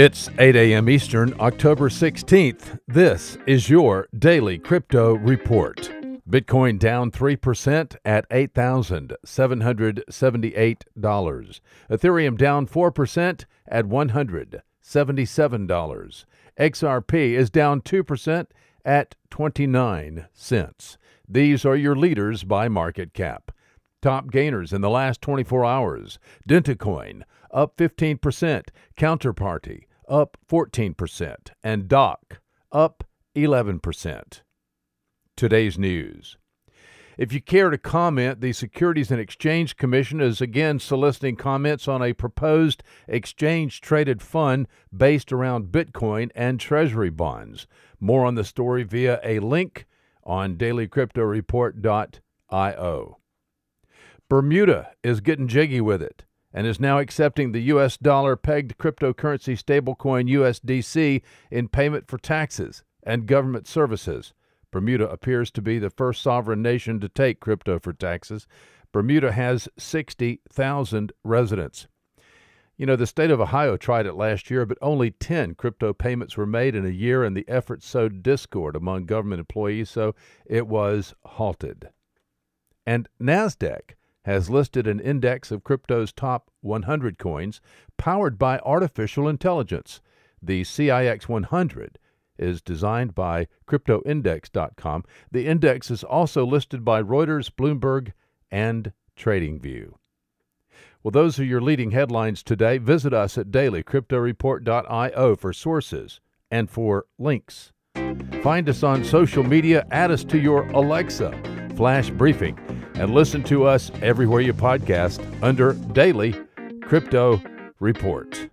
It's 8 a.m. Eastern, October 16th. This is your daily crypto report. Bitcoin down 3% at $8,778. Ethereum down 4% at $177. XRP is down 2% at 29 cents. These are your leaders by market cap. Top gainers in the last 24 hours Dentacoin up 15%, Counterparty up 14%, and DOC up 11%. Today's news. If you care to comment, the Securities and Exchange Commission is again soliciting comments on a proposed exchange traded fund based around Bitcoin and Treasury bonds. More on the story via a link on dailycryptoreport.io. Bermuda is getting jiggy with it and is now accepting the US dollar pegged cryptocurrency stablecoin USDC in payment for taxes and government services. Bermuda appears to be the first sovereign nation to take crypto for taxes. Bermuda has 60,000 residents. You know, the state of Ohio tried it last year, but only 10 crypto payments were made in a year, and the effort sowed discord among government employees, so it was halted. And NASDAQ has listed an index of crypto's top 100 coins powered by artificial intelligence. The CIX 100 is designed by cryptoindex.com. The index is also listed by Reuters, Bloomberg, and TradingView. Well, those are your leading headlines today. Visit us at dailycryptoreport.io for sources and for links. Find us on social media, add us to your Alexa flash briefing and listen to us everywhere you podcast under Daily Crypto Report.